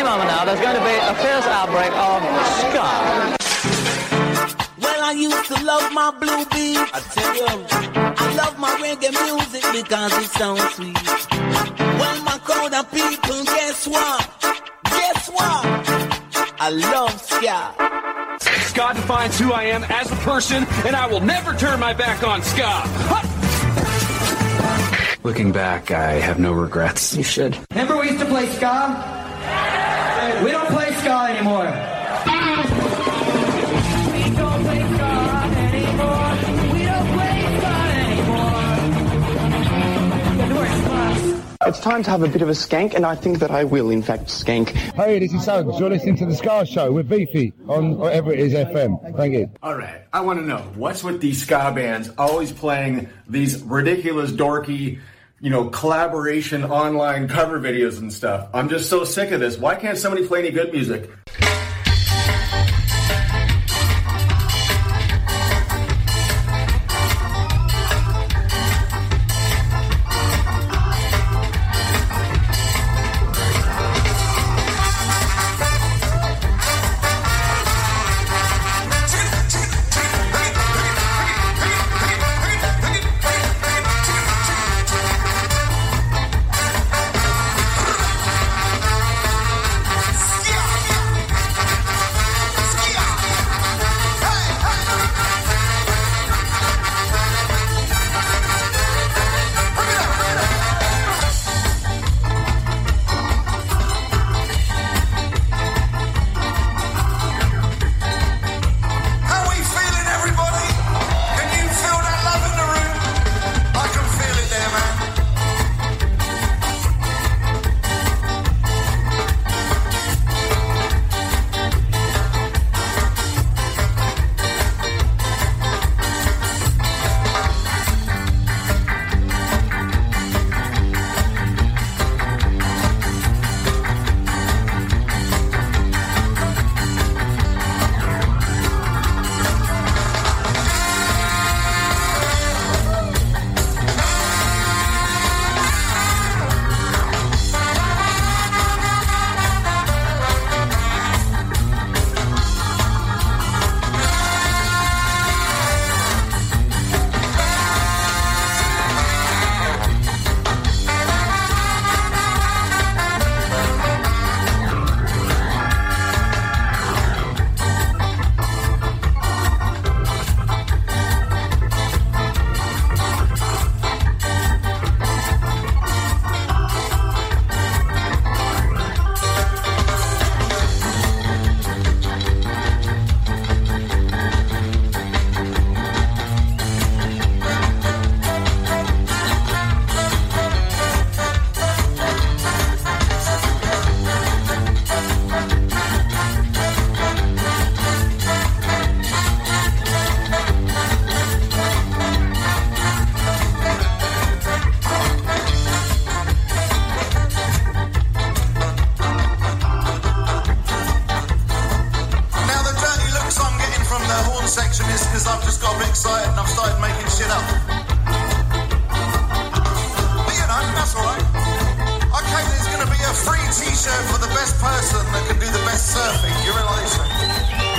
any moment now, there's going to be a fierce outbreak of ska. Well, I used to love my blue beat. I tell you, I love my reggae music because it sounds sweet. Well, my crowd of people, guess what? Guess what? I love ska. Ska defines who I am as a person, and I will never turn my back on ska. Looking back, I have no regrets. You should. Remember we used to play ska? We don't play ska anymore. We don't play ska anymore. We don't play ska anymore. It's time to have a bit of a skank, and I think that I will, in fact, skank. Hey, this is Suggs. You're listening to The Ska Show with Beefy on whatever it is FM. Thank you. All right. I want to know what's with these ska bands always playing these ridiculous, dorky, you know, collaboration online cover videos and stuff. I'm just so sick of this. Why can't somebody play any good music? T-shirt for the best person that can do the best surfing. You realise that?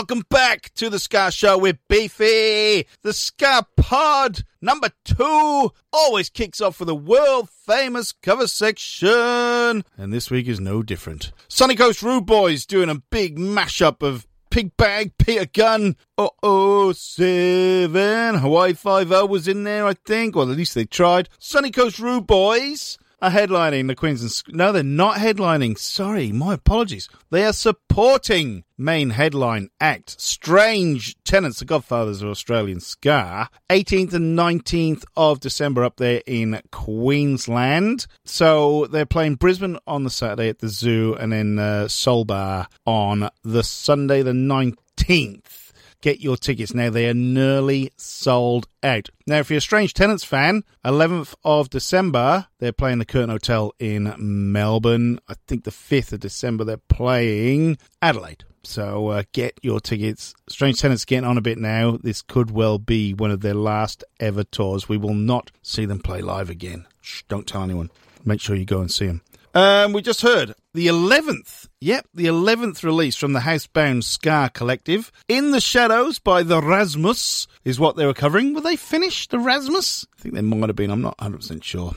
Welcome back to the Ska Show with Beefy. The Ska Pod number two always kicks off with a world famous cover section, and this week is no different. Sunny Coast Rude Boys doing a big mashup of Pig Bag, Peter Gunn, uh oh, seven, Hawaii Five O was in there, I think, or at least they tried. Sunny Coast Rude Boys are headlining the Queensland. no, they're not headlining. Sorry, my apologies. They are supporting main headline act Strange Tenants, the Godfathers of Australian ska. 18th and 19th of December up there in Queensland. So they're playing Brisbane on the Saturday at the Zoo, and then uh, Soul Bar on the Sunday the 19th get your tickets now. They are nearly sold out. Now, if you're a Strange Tenants fan, 11th of December, they're playing the Curtin Hotel in Melbourne. I think the 5th of December, they're playing Adelaide. So uh, get your tickets. Strange Tenants getting on a bit now. This could well be one of their last ever tours. We will not see them play live again. Shh, don't tell anyone. Make sure you go and see them. Um, we just heard the 11th, yep, the 11th release from the Housebound Ska Collective. In the Shadows by the Rasmus is what they were covering. Were they finished, the Rasmus? I think they might have been, I'm not 100% sure.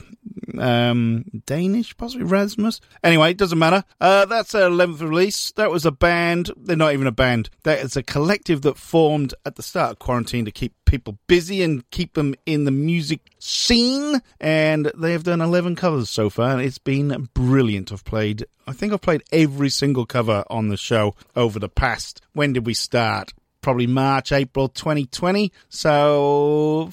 Um, Danish, possibly Rasmus. Anyway, it doesn't matter. Uh, that's their 11th release. That was a band. They're not even a band. That is a collective that formed at the start of quarantine to keep people busy and keep them in the music scene. And they have done 11 covers so far, and it's been brilliant. I've played, I think I've played every single cover on the show over the past. When did we start? Probably March, April 2020. So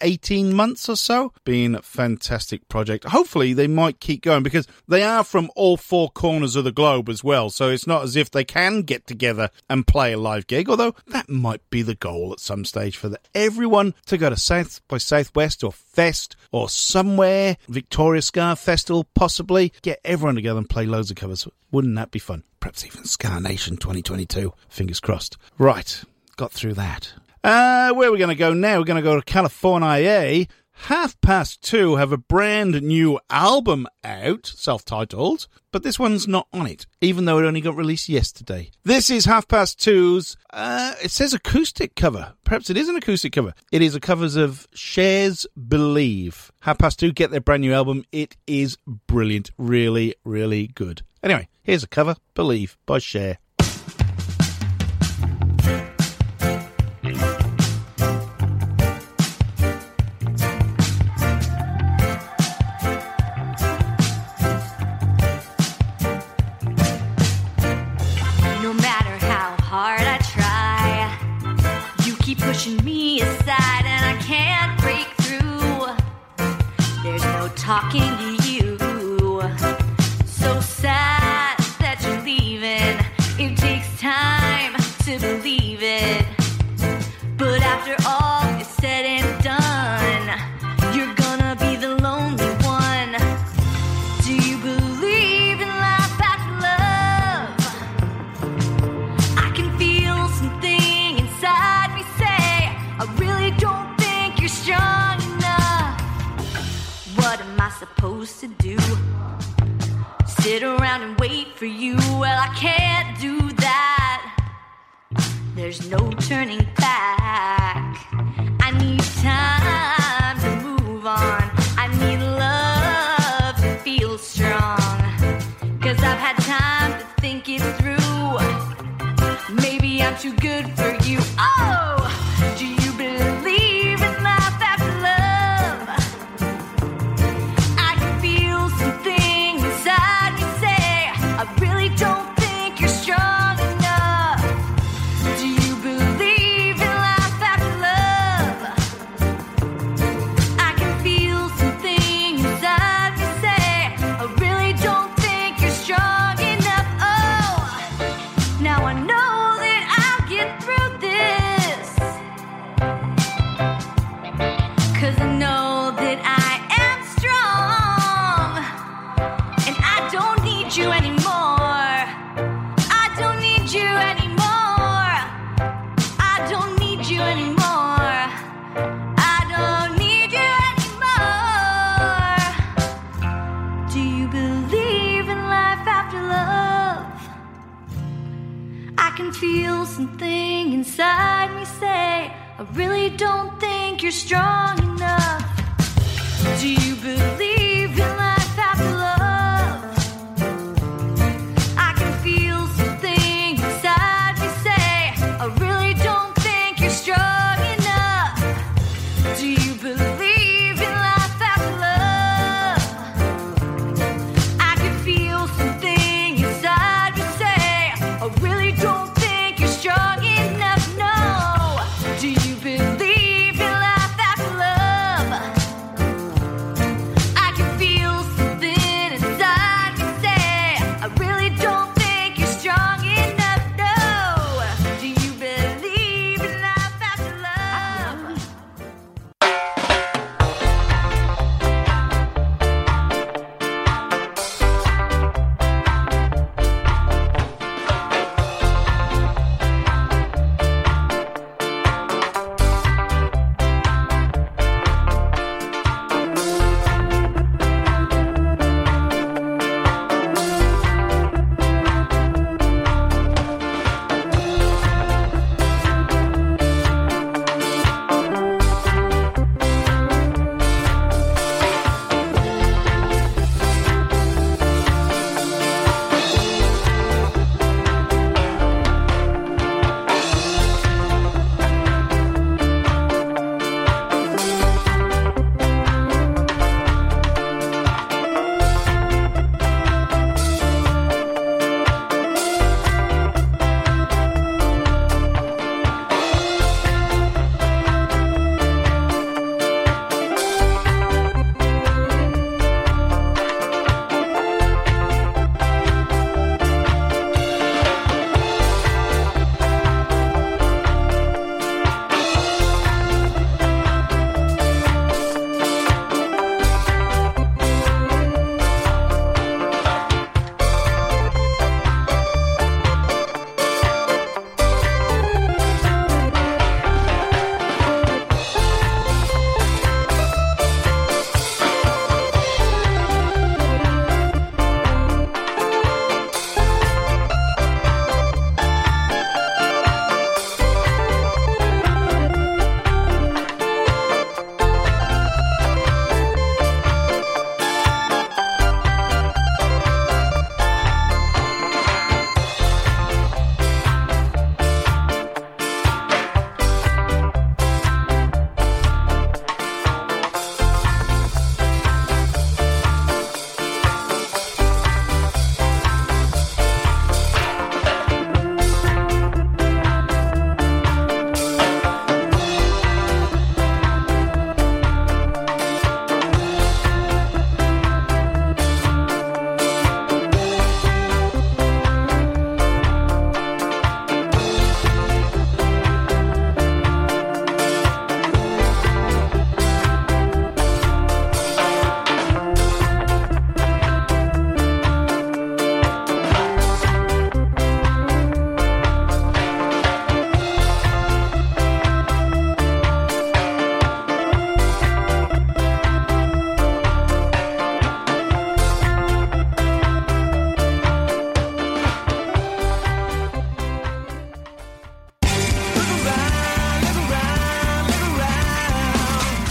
18 months or so. Been a fantastic project. Hopefully they might keep going because they are from all four corners of the globe as well. So it's not as if they can get together and play a live gig, although that might be the goal at some stage for the, everyone to go to South by Southwest or Fest or somewhere, Victoria Ska Festival possibly, get everyone together and play loads of covers. Wouldn't that be fun? Perhaps even Ska Nation 2022. Fingers crossed. Right, got through that. Uh, where are we going to go now? We're going to go to California. Half Past Two have a brand new album out, self titled, but this one's not on it, even though it only got released yesterday. This is Half Past Two's, uh, it says acoustic cover. Perhaps it is an acoustic cover. It is a covers of Cher's Believe. Half Past Two get their brand new album. It is brilliant. Really, really good. Anyway, here's a cover Believe by Cher.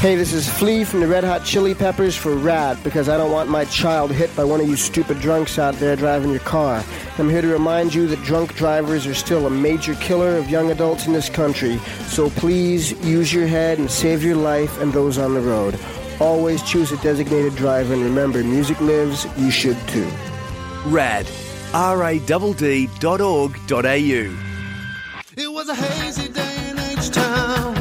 Hey, this is Flea from the Red Hot Chili Peppers for RADD because I don't want my child hit by one of you stupid drunks out there driving your car. I'm here to remind you that drunk drivers are still a major killer of young adults in this country, so please use your head and save your life and those on the road. Always choose a designated driver and remember, music lives, you should too. RADD. R-A-D-D dot org dot au. It was a hazy day in H-Town.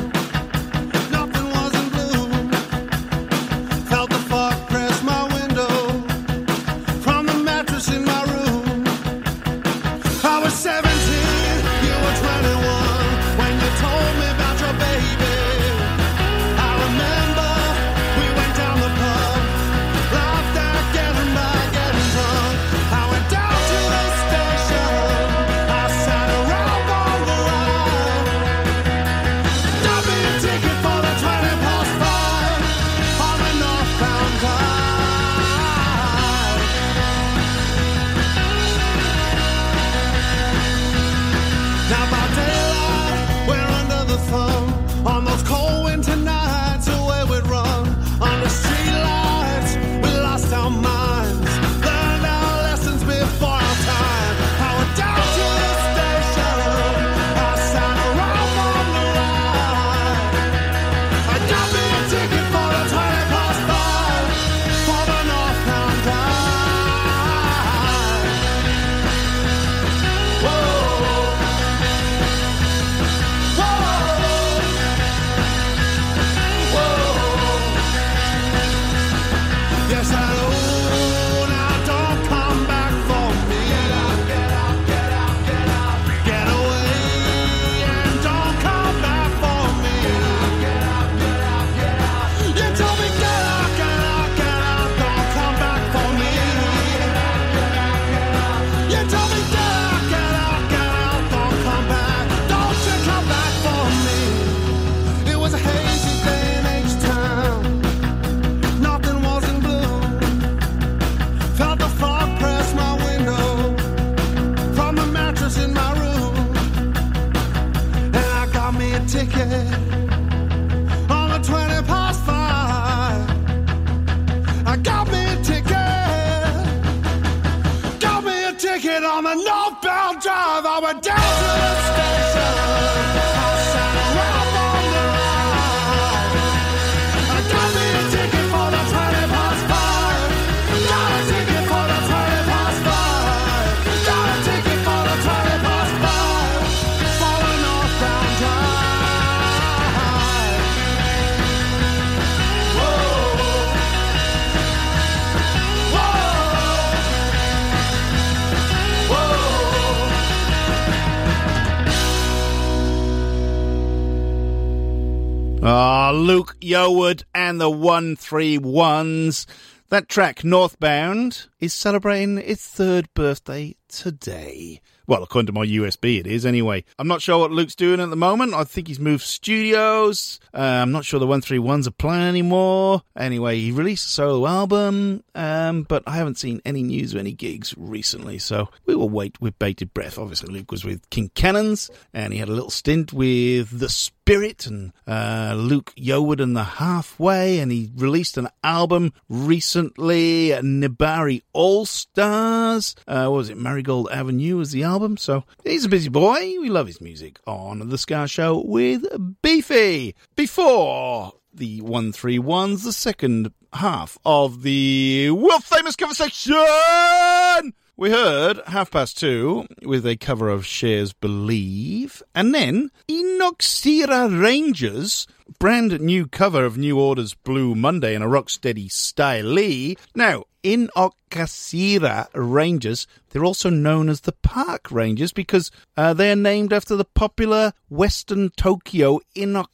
Luke Yeoward and the 131s. That track, Northbound, is celebrating its third birthday today. Well, according to my USB, it is anyway. I'm not sure what Luke's doing at the moment. I think he's moved studios. Uh, I'm not sure the 131s are playing anymore. Anyway, he released a solo album, um, but I haven't seen any news of any gigs recently, so we will wait with bated breath. Obviously, Luke was with King Cannons, and he had a little stint with The Spirit and uh, Luke Yeoward and the Halfway, and he released an album recently, Nibari All Stars. Uh, what was it? Marigold Avenue was the album. So he's a busy boy. We love his music on The Ska Show with Beefy. Before the 131s, the second half of the world famous conversation. We heard Half Past Two with a cover of Cher's Believe, and then Inokasira Rangers, brand new cover of New Order's Blue Monday in a rocksteady style. Now, Inokasira Rangers, they're also known as the Park Rangers because uh, they are named after the popular Western Tokyo Inoka...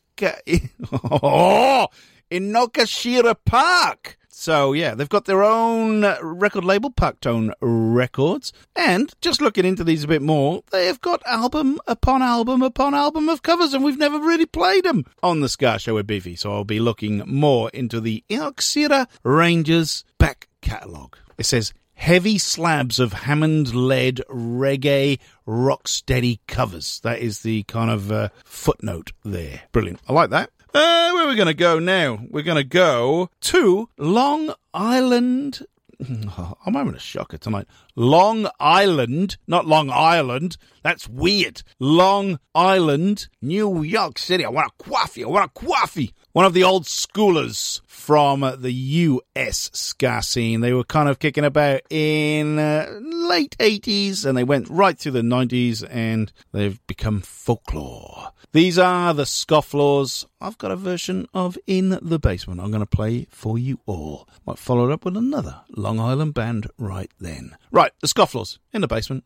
oh, Inokashira Park. So yeah, they've got their own record label, Parktone Records, and just looking into these a bit more, they have got album upon album upon album of covers, and we've never really played them on the Ska Show with Beefy. So I'll be looking more into the Inokasira Rangers back catalogue. It says heavy slabs of Hammond led reggae rocksteady covers. That is the kind of uh, footnote there. Brilliant. I like that. Uh, where are we going to go now? We're going to go to Long Island. I'm having a shocker tonight. Long Island, not Long Island. That's weird. Long Island, New York City. I want a coffee. I want a coffee. One of the old schoolers from the US ska scene. They were kind of kicking about in uh, late 80s and they went right through the 90s and they've become folklore. These are the Scofflaws. I've got a version of In the Basement I'm going to play for you all. Might follow it up with another Long Island band right then. Right, the Scofflaws in the basement.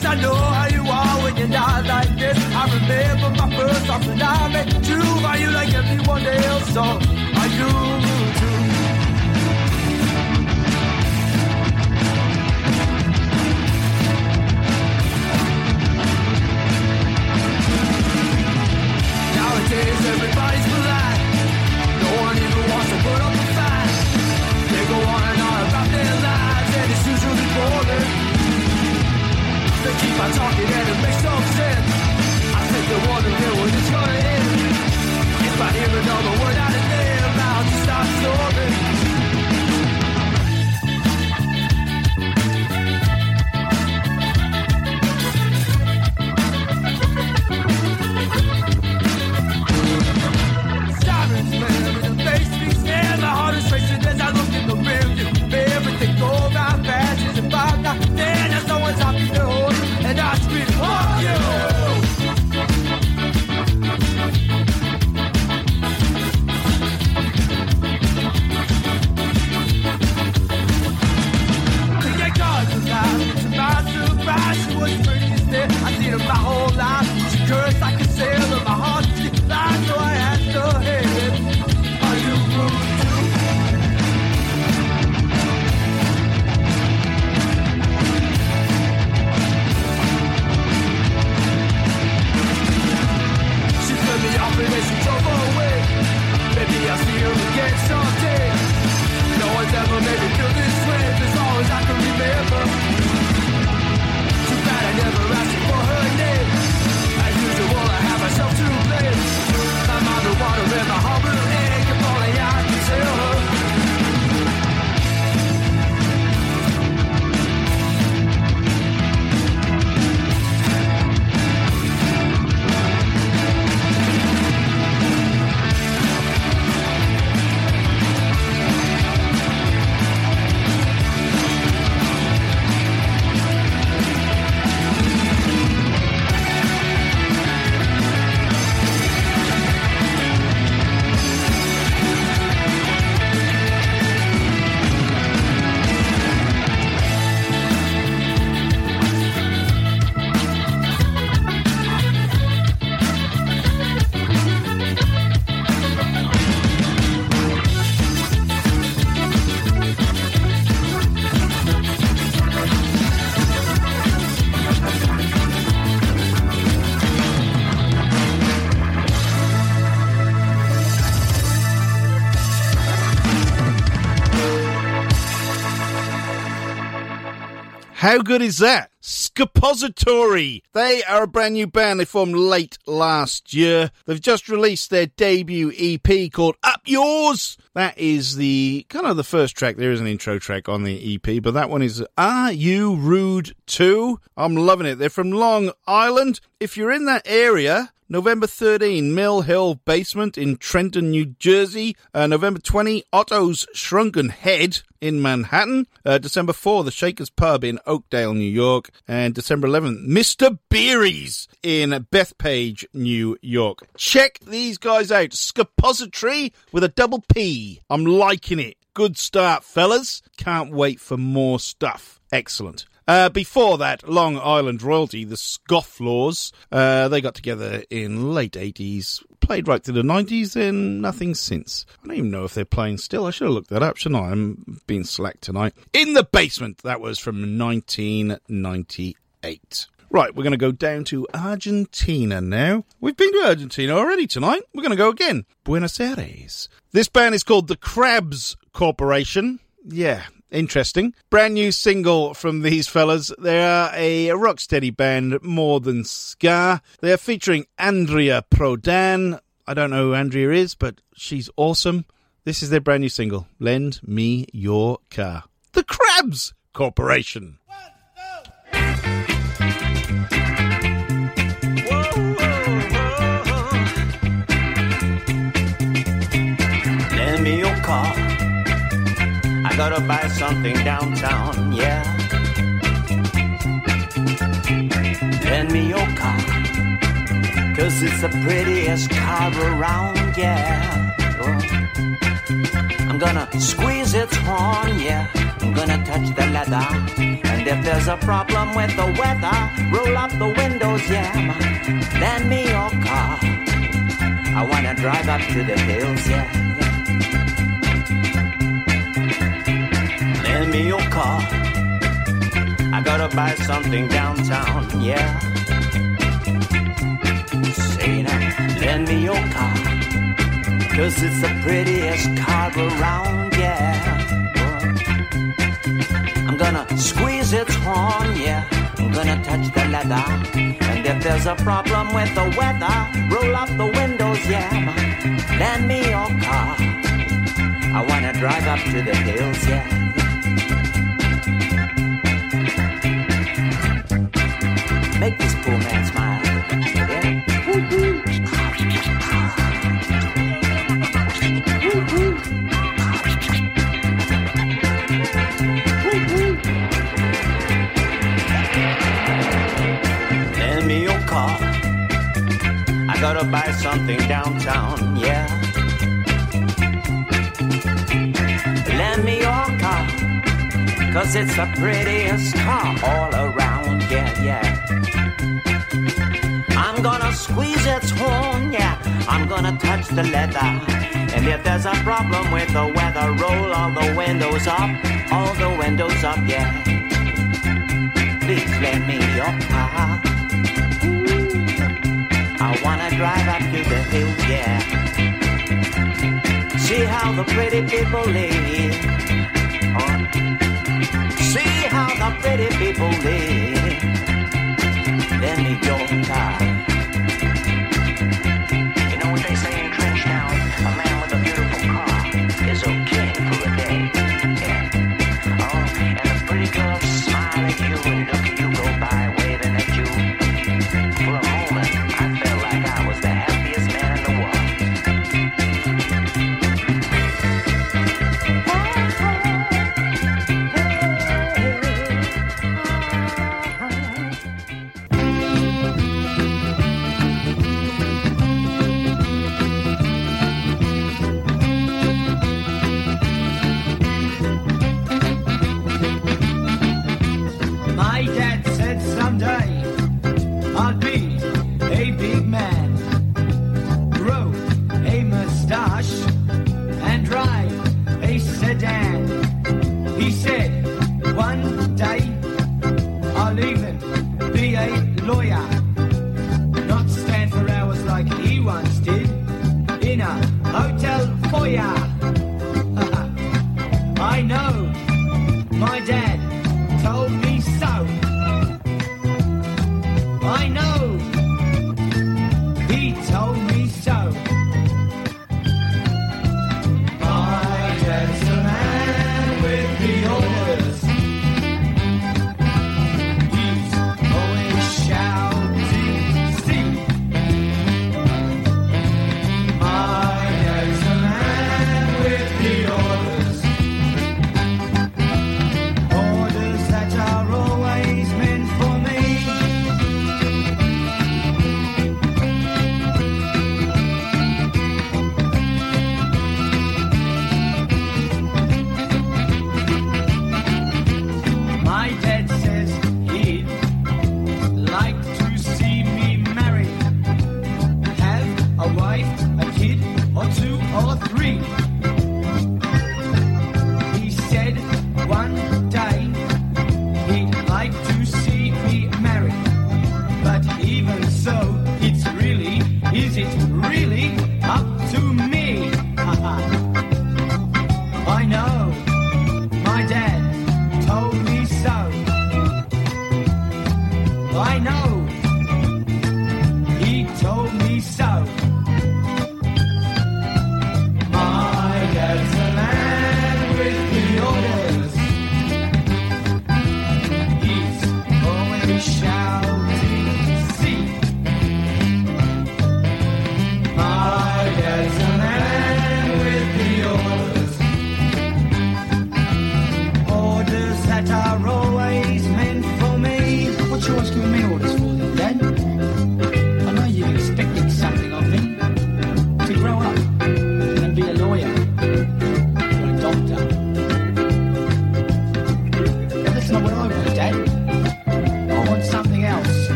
Cause I know how you are when you're not like this I remember my first thoughts when I met you Are you like everyone else? So are you too? Nowadays everybody's polite No one even wants to put up a fight They go on and on about their lives, and it's usually boring. They keep on talking and it makes no sense. I think they're wondering when it's gonna end. If I hear another word out of their mouth, you start snoring. How good is that? Skappository. They are a brand new band. They formed late last year. They've just released their debut EP called Up Yours. That is the kind of the first track. There is an intro track on the EP, but that one is Are You Rude Too? I'm loving it. They're from Long Island. If you're in that area, November 13, Mill Hill Basement in Trenton, New Jersey. Uh, November 20, Otto's Shrunken Head in Manhattan. Uh, December 4, The Shakers Pub in Oakdale, New York. And December 11th, Mr. Beery's in Bethpage, New York. Check these guys out. Skappository with a double P. I'm liking it. Good start, fellas. Can't wait for more stuff. Excellent. Uh, before that, Long Island royalty, the Scofflaws, uh, they got together in late 80s, played right through the 90s, and nothing since. I don't even know if they're playing still. I should have looked that up, shouldn't I? I'm being slack tonight. In the Basement, that was from 1998. Right, we're going to go down to Argentina now. We've been to Argentina already tonight. We're going to go again. Buenos Aires. This band is called the Crabs Corporation. Yeah, interesting. Brand new single from these fellas. They are a rock steady band, more than ska. They are featuring Andrea Prodan. I don't know who Andrea is, but she's awesome. This is their brand new single, Lend Me Your Car. The Crabs Corporation. Lend gotta buy something downtown, yeah. Lend me your car. Cause it's the prettiest car around, yeah. Oh. I'm gonna squeeze its horn, yeah. I'm gonna touch the leather. And if there's a problem with the weather, roll up the windows, yeah. Lend me your car. I wanna drive up to the hills, yeah. Lend me your car. I gotta buy something downtown, yeah. Say now, lend me your car. Cause it's the prettiest car around, yeah. I'm gonna squeeze its horn, yeah. I'm gonna touch the leather. And if there's a problem with the weather, roll up the windows, yeah. Lend me your car. I wanna drive up to the hills, yeah. Make this poor man smile. Me your car. I gotta buy something downtown, yeah. Lend me your car, cause it's the prettiest car all around yeah, yeah. I'm gonna squeeze its horn, yeah. I'm gonna touch the leather. And if there's a problem with the weather, roll all the windows up, all the windows up, yeah. Please let me your car. I wanna drive up to the hill, yeah. See how the pretty people live. Oh. See how the pretty people live then they don't die.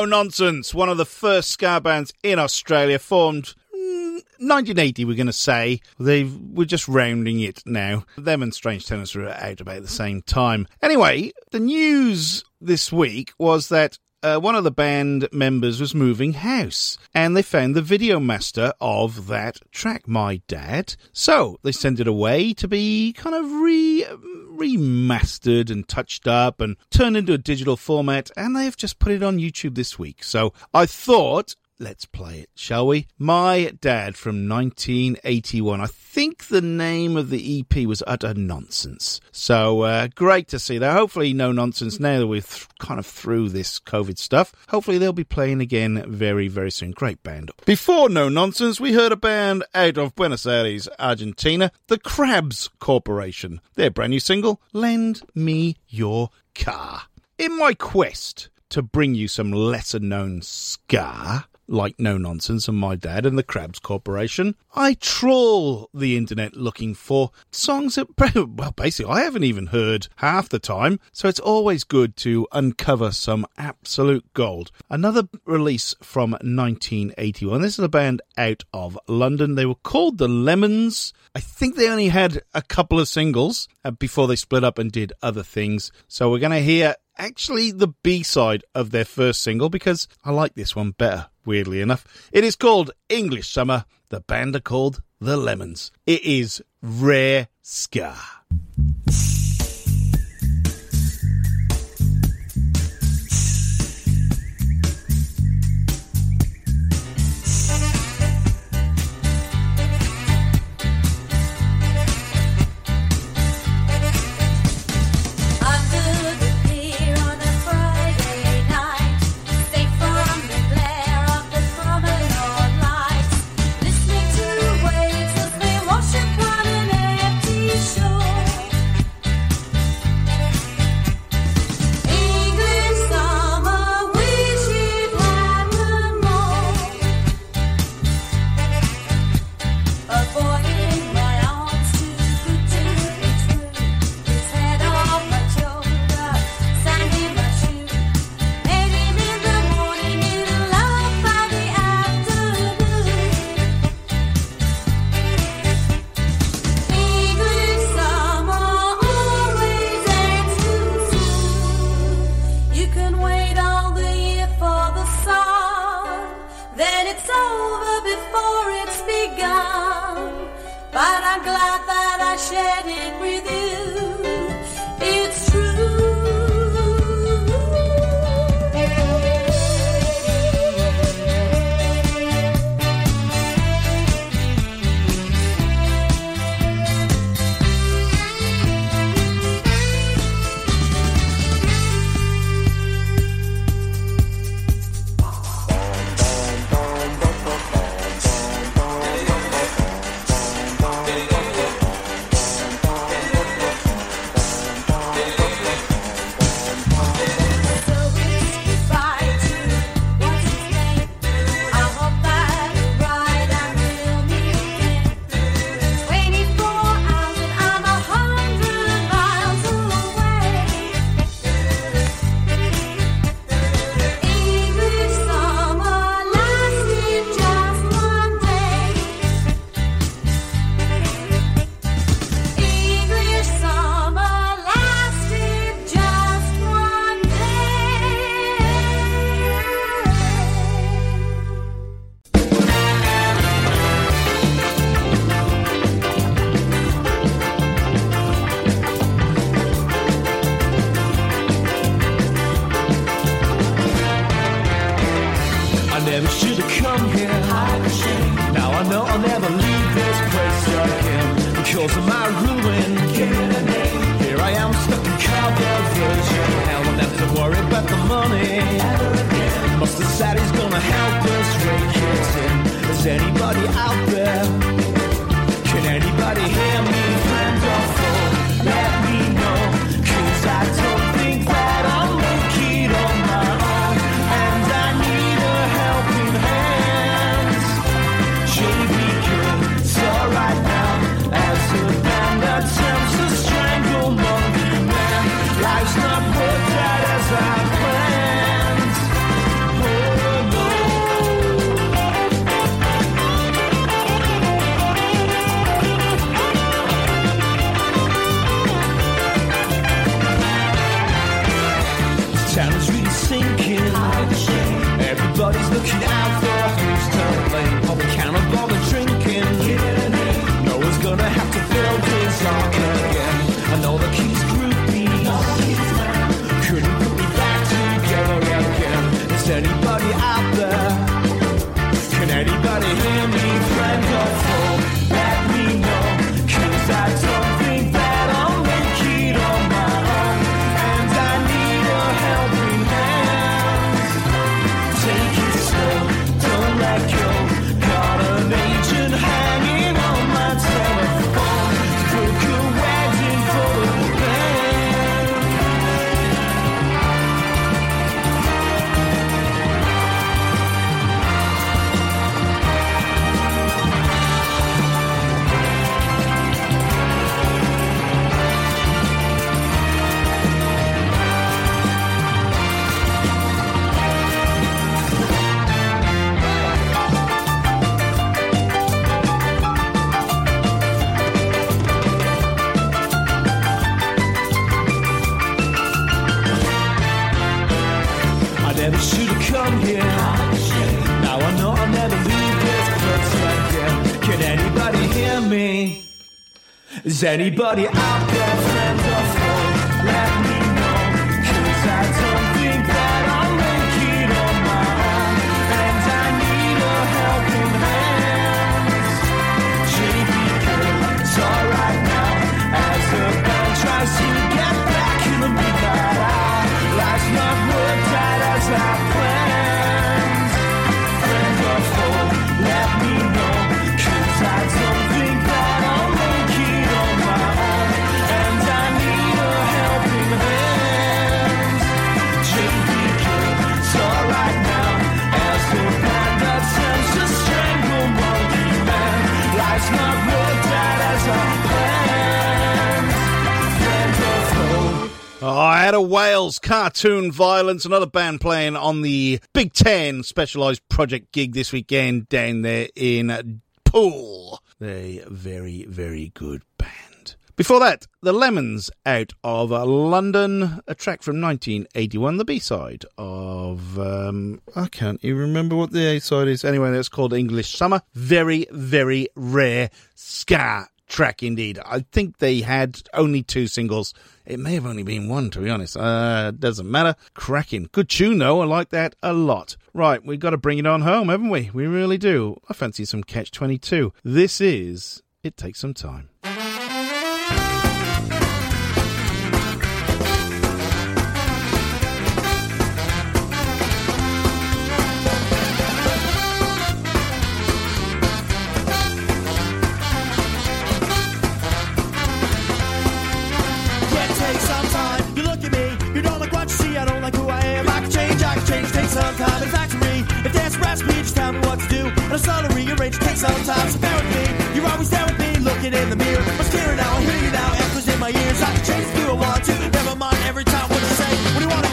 No nonsense. One of the first ska bands in Australia formed. mm, 1980, we're going to say. They we're just rounding it now. Them and Strange Tenants were out about the same time. Anyway, the news this week was that uh, one of the band members was moving house, and they found the video master of that track, My Dad. So they sent it away to be kind of re remastered and touched up and turned into a digital format, and they've just put it on YouTube this week. So I thought. Let's play it, shall we? My Dad from 1981. I think the name of the EP was Utter Nonsense. So uh, great to see that. Hopefully, no nonsense now that we're th- kind of through this COVID stuff. Hopefully, they'll be playing again very, very soon. Great band. Before No Nonsense, we heard a band out of Buenos Aires, Argentina, the Crabs Corporation. Their brand new single, Lend Me Your Car. In my quest to bring you some lesser known ska, like No Nonsense and My Dad and the Crabs Corporation, I trawl the internet looking for songs that, well, basically, I haven't even heard half the time, so it's always good to uncover some absolute gold. Another release from 1981. This is a band out of London. They were called The Lemons. I think they only had a couple of singles uh, before they split up and did other things. So we're going to hear actually the B side of their first single because I like this one better, weirdly enough. It is called English Summer. The band are called The Lemons. It is rare ska. Everybody's looking out anybody out Wales cartoon violence, another band playing on the Big Ten specialised project gig this weekend down there in Poole. They very, very good band. Before that, the Lemons out of London, a track from 1981, the B side of um, I can't even remember what the A side is. Anyway, that's called English Summer. Very, very rare ska track indeed. I think they had only two singles. It may have only been one, to be honest. Uh, doesn't matter. Cracking. Good tune, though. I like that a lot. Right, we've got to bring it on home, haven't we? We really do. I fancy some Catch 22. This is It Takes Some Time. Start to rearrange. Take some time. So bear with me. You're always there with me, looking in the mirror. I'm scared now. I hear you now. Echoes in my ears. I can change if I want to. Never mind. Every time what I say. What do you want to?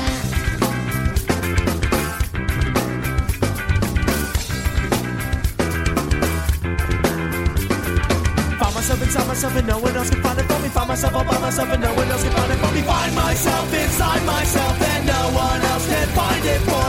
Find myself inside myself and no one else can find it for me. Find myself all by myself and no one else can find it for me. Find myself inside myself and no one else can find it for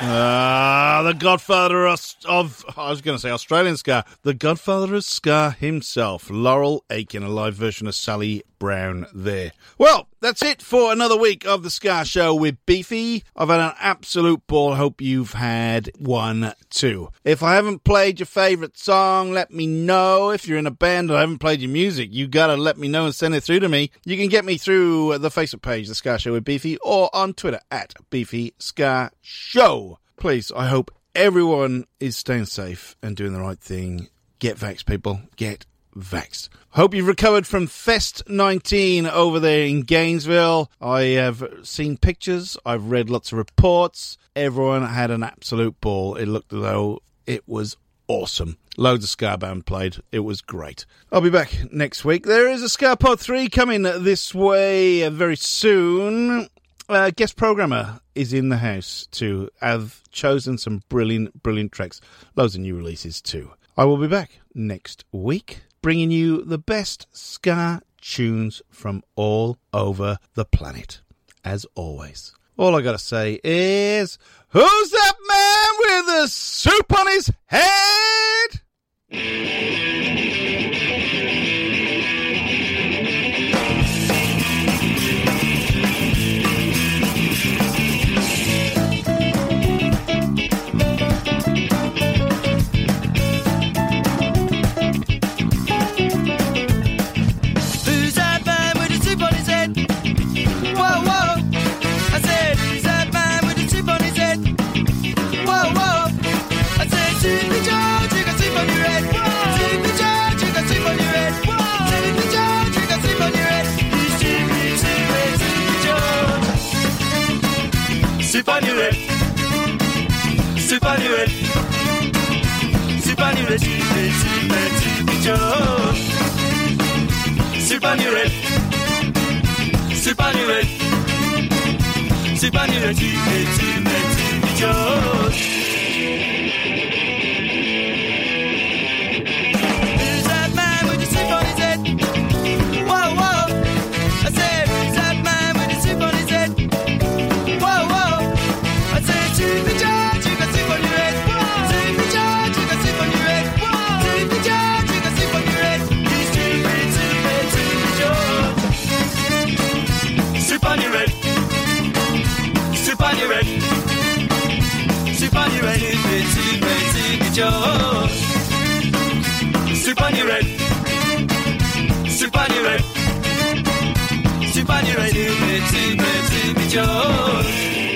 Ah the godfather of, of I was going to say Australian ska, the godfather of ska himself, Laurel Aitken, a live version of Sally Brown there. Well, that's it for another week of the Ska Show with Beefy. I've had an absolute ball. Hope you've had one too. If I haven't played your favorite song, let me know. If you're in a band and I haven't played your music, you gotta let me know and send it through to me. You can get me through the Facebook page, The Ska Show with Beefy, or on Twitter at Beefy Ska Show. Please, I hope everyone is staying safe and doing the right thing. Get vaxxed, people. Get vaxxed. Hope you've recovered from Fest 19 over there in Gainesville. I have seen pictures, I've read lots of reports. Everyone had an absolute ball. It looked as though it was awesome. Loads of Ska Band played. It was great. I'll be back next week. There is a Ska Pod 3 coming this way very soon. Uh, guest programmer is in the house too. I've chosen some brilliant, brilliant tracks. Loads of new releases too. I will be back next week bringing you the best ska tunes from all over the planet. As always. All I gotta say is, who's that man with the soup on his head? Soup on your head. Soup on your head. Soup on your head, stupid, stupid, Soup on your head. Soup on your head. Soup on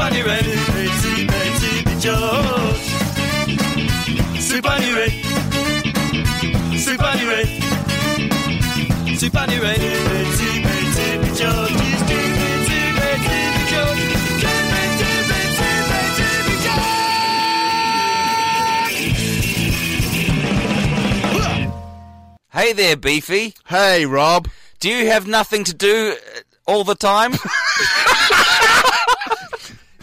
on your head. Soup on your head. Soup, soup, George. Soup, soup, soup, George. Soup, soup, soup, George. Hey there, Beefy. Hey, Rob. Do you have nothing to do all the time?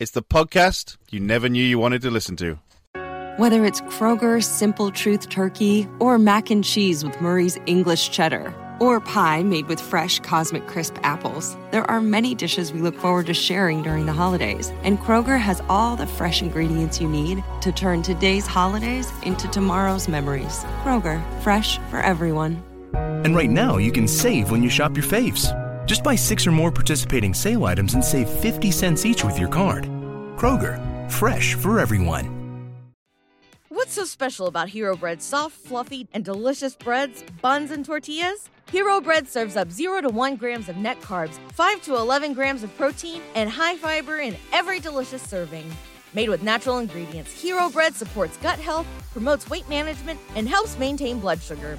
It's the podcast you never knew you wanted to listen to. Whether it's Kroger Simple Truth Turkey or mac and cheese with Murray's English Cheddar or pie made with fresh Cosmic Crisp apples, there are many dishes we look forward to sharing during the holidays. And Kroger has all the fresh ingredients you need to turn today's holidays into tomorrow's memories. Kroger, fresh for everyone. And right now, you can save when you shop your faves. Just buy six or more participating sale items and save 50 cents each with your card. Kroger, fresh for everyone. What's so special about Hero Bread's soft, fluffy, and delicious breads, buns, and tortillas? Hero Bread serves up 0 to 1 grams of net carbs, 5 to 11 grams of protein, and high fiber in every delicious serving. Made with natural ingredients, Hero Bread supports gut health, promotes weight management, and helps maintain blood sugar.